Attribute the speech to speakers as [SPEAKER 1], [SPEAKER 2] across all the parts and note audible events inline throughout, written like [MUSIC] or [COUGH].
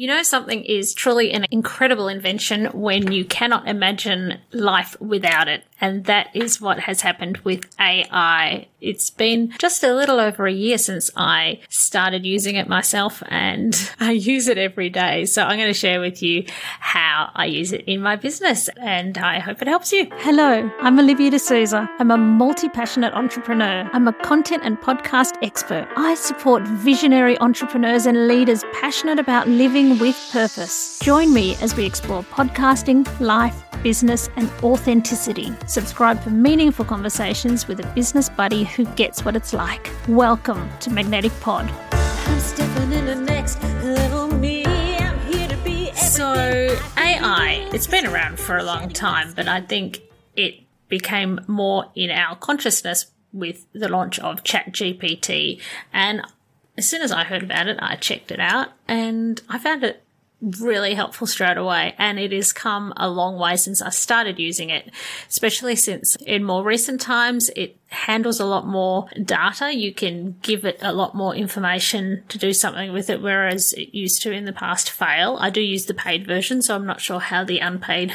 [SPEAKER 1] You know, something is truly an incredible invention when you cannot imagine life without it. And that is what has happened with AI. It's been just a little over a year since I started using it myself and [LAUGHS] I use it every day. So I'm going to share with you how I use it in my business and I hope it helps you.
[SPEAKER 2] Hello, I'm Olivia de Sousa. I'm a multi passionate entrepreneur. I'm a content and podcast expert. I support visionary entrepreneurs and leaders passionate about living with purpose. Join me as we explore podcasting, life, business, and authenticity. Subscribe for meaningful conversations with a business buddy who gets what it's like. Welcome to Magnetic Pod.
[SPEAKER 1] So, AI, it's been around for a long time, but I think it became more in our consciousness with the launch of ChatGPT. And as soon as I heard about it, I checked it out and I found it really helpful straight away. And it has come a long way since I started using it, especially since in more recent times it handles a lot more data. You can give it a lot more information to do something with it, whereas it used to in the past fail. I do use the paid version, so I'm not sure how the unpaid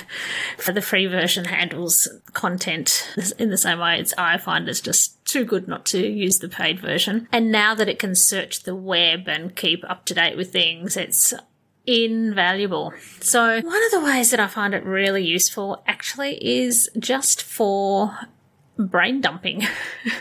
[SPEAKER 1] for the free version handles content in the same way. It's I find it's just too good not to use the paid version. And now that it can search the web and keep up to date with things, it's invaluable. So one of the ways that I find it really useful actually is just for brain dumping.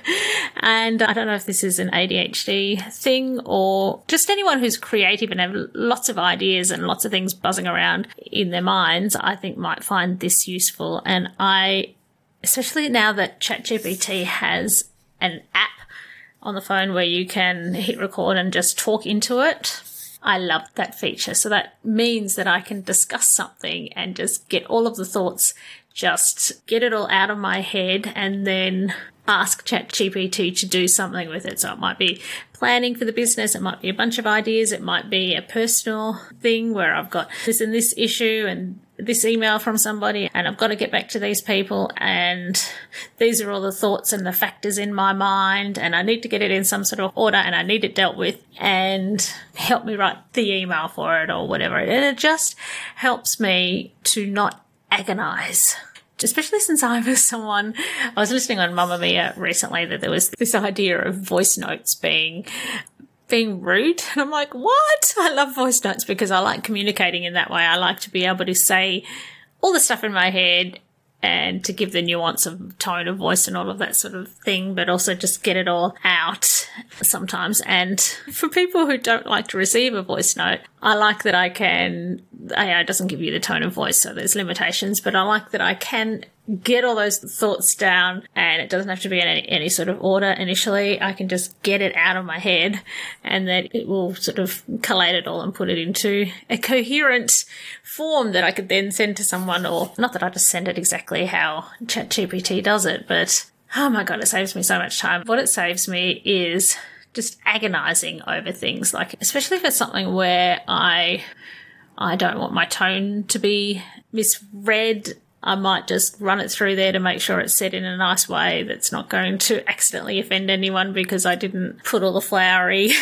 [SPEAKER 1] [LAUGHS] and I don't know if this is an ADHD thing or just anyone who's creative and have lots of ideas and lots of things buzzing around in their minds, I think might find this useful. And I, especially now that ChatGPT has an app on the phone where you can hit record and just talk into it. I love that feature. So that means that I can discuss something and just get all of the thoughts, just get it all out of my head and then ask ChatGPT to do something with it. So it might be planning for the business. It might be a bunch of ideas. It might be a personal thing where I've got this and this issue and this email from somebody and I've got to get back to these people and these are all the thoughts and the factors in my mind and I need to get it in some sort of order and I need it dealt with and help me write the email for it or whatever. And it just helps me to not agonize especially since I was [LAUGHS] someone, I was listening on Mamamia recently that there was this idea of voice notes being being rude. [LAUGHS] And I'm like, what? [LAUGHS] I love voice notes because I like communicating in that way. I like to be able to say all the stuff in my head and to give the nuance of tone of voice and all of that sort of thing, but also just get it all out sometimes. And [LAUGHS] for people who don't like to receive a voice note, I like that I can, AI doesn't give you the tone of voice, so there's limitations, but I like that I can get all those thoughts down and it doesn't have to be in any, any, sort of order initially. I can just get it out of my head and then it will sort of collate it all and put it into a coherent form that I could then send to someone or not that I just send it exactly how ChatGPT does it, but oh my God, it saves me so much time. What it saves me is just agonizing over things like, especially if it's something where I, I don't want my tone to be misread I might just run it through there to make sure it's said in a nice way that's not going to accidentally offend anyone because I didn't put all the flowery.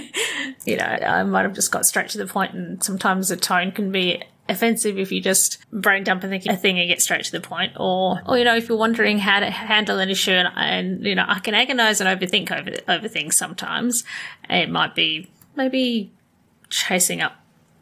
[SPEAKER 1] [LAUGHS] you know, I might have just got straight to the point and sometimes the tone can be offensive if you just brain dump and think a thing and get straight to the point or or you know if you're wondering how to handle an issue and, and you know I can agonize and overthink over over things sometimes it might be maybe chasing up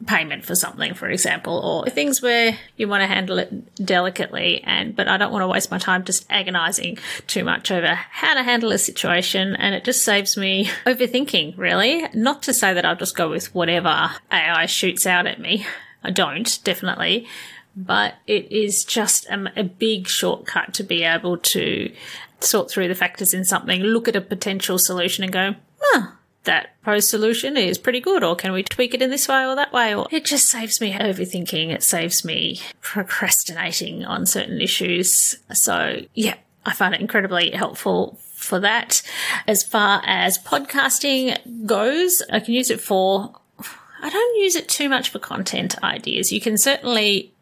[SPEAKER 1] payment for something, for example, or things where you want to handle it delicately and, but I don't want to waste my time just agonizing too much over how to handle a situation. And it just saves me [LAUGHS] overthinking, really. Not to say that I'll just go with whatever AI shoots out at me. I don't, definitely. But it is just a, a big shortcut to be able to sort through the factors in something, look at a potential solution and go, that proposed solution is pretty good, or can we tweak it in this way or that way? Or it just saves me overthinking. It saves me procrastinating on certain issues. So yeah, I find it incredibly helpful for that. As far as podcasting goes, I can use it for, I don't use it too much for content ideas. You can certainly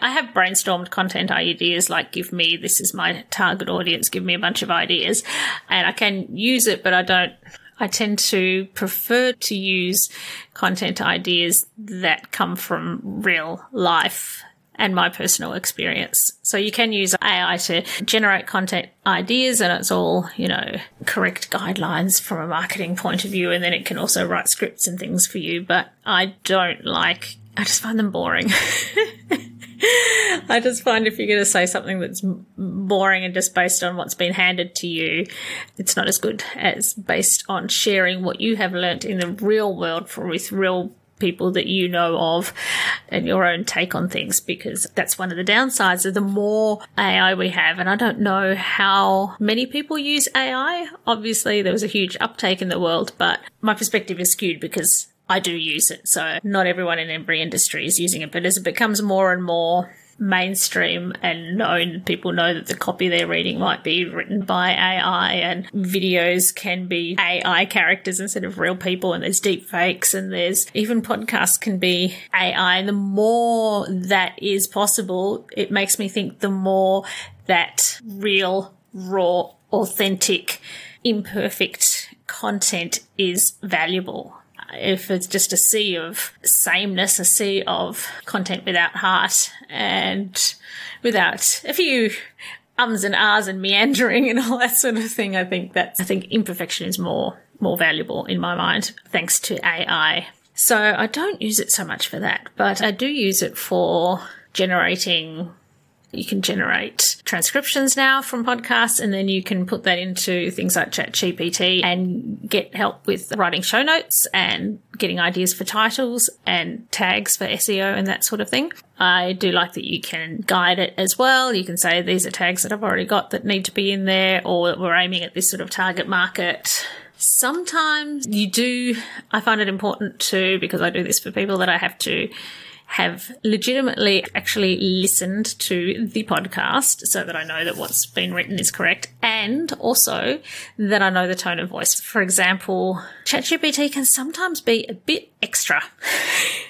[SPEAKER 1] I have brainstormed content ideas like give me this is my target audience, give me a bunch of ideas, and I can use it, but I don't I tend to prefer to use content ideas that come from real life and my personal experience. So you can use AI to generate content ideas and it's all, you know, correct guidelines from a marketing point of view. And then it can also write scripts and things for you. But I don't like, I just find them boring. [LAUGHS] [LAUGHS] I just find if you're going to say something that's boring and just based on what's been handed to you, it's not as good as based on sharing what you have learnt in the real world for, with real people that you know of and your own take on things because that's one of the downsides of the more AI we have. And I don't know how many people use AI. Obviously, there was a huge uptake in the world, but my perspective is skewed because I do use it. So not everyone in every industry is using it, but as it becomes more and more mainstream and known. People know that the copy they're reading might be written by AI and videos can be AI characters instead of real people and there's deep fakes and there's even podcasts can be AI. The more that is possible, it makes me think the more that real, raw, authentic, imperfect content is valuable if it's just a sea of sameness, a sea of content without heart and without a few ums and ahs and meandering and all that sort of thing, I think that's, I think imperfection is more, more valuable in my mind thanks to AI. So I don't use it so much for that, but I do use it for generating you can generate transcriptions now from podcasts and then you can put that into things like ChatGPT and get help with writing show notes and getting ideas for titles and tags for SEO and that sort of thing. I do like that you can guide it as well. You can say these are tags that I've already got that need to be in there or we're aiming at this sort of target market. Sometimes you do, I find it important to, because I do this for people that I have to have legitimately actually listened to the podcast so that I know that what's been written is correct and also that I know the tone of voice. For example, ChatGPT can sometimes be a bit extra.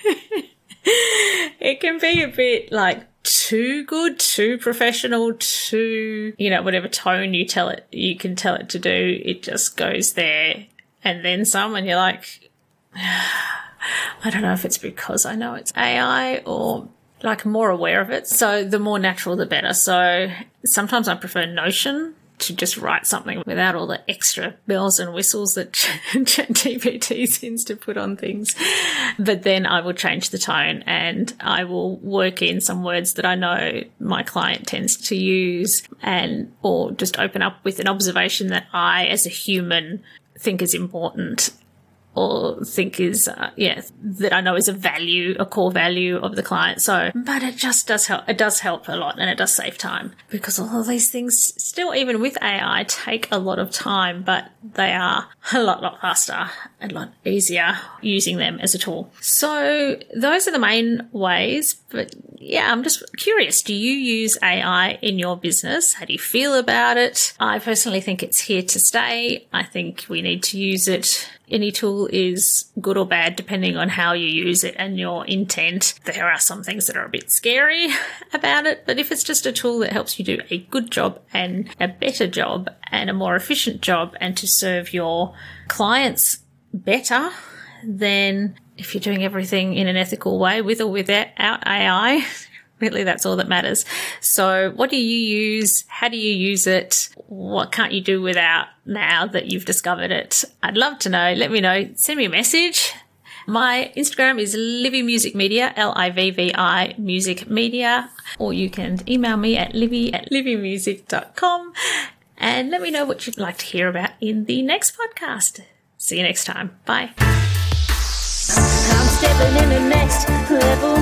[SPEAKER 1] [LAUGHS] it can be a bit like too good, too professional, too, you know, whatever tone you tell it, you can tell it to do, it just goes there and then some and you're like, [SIGHS] ah, I don't know if it's because I know it's AI or like more aware of it. So the more natural, the better. So sometimes I prefer Notion to just write something without all the extra bells and whistles that [LAUGHS] ChatGPT seems to put on things. But then I will change the tone and I will work in some words that I know my client tends to use and or just open up with an observation that I as a human think is important or think is, uh, yeah, that I know is a value, a core value of the client. So, but it just does help. It does help a lot and it does save time because all of these things still, even with AI, take a lot of time, but they are a lot, lot faster, a lot easier using them as a tool. So those are the main ways. But yeah, I'm just curious. Do you use AI in your business? How do you feel about it? I personally think it's here to stay. I think we need to use it any tool is good or bad depending on how you use it and your intent. There are some things that are a bit scary [LAUGHS] about it, but if it's just a tool that helps you do a good job and a better job and a more efficient job and to serve your clients better, then if you're doing everything in an ethical way with or without AI, [LAUGHS] really that's all that matters. So what do you use? How do you use it? What can't you do without now that you've discovered it? I'd love to know. Let me know. Send me a message. My Instagram is Livvi Music Media, L-I-V-V-I Music Media, or you can email me at livvi at livvimusic.com and let me know what you'd like to hear about in the next podcast. See you next time. Bye. Stepping in the next level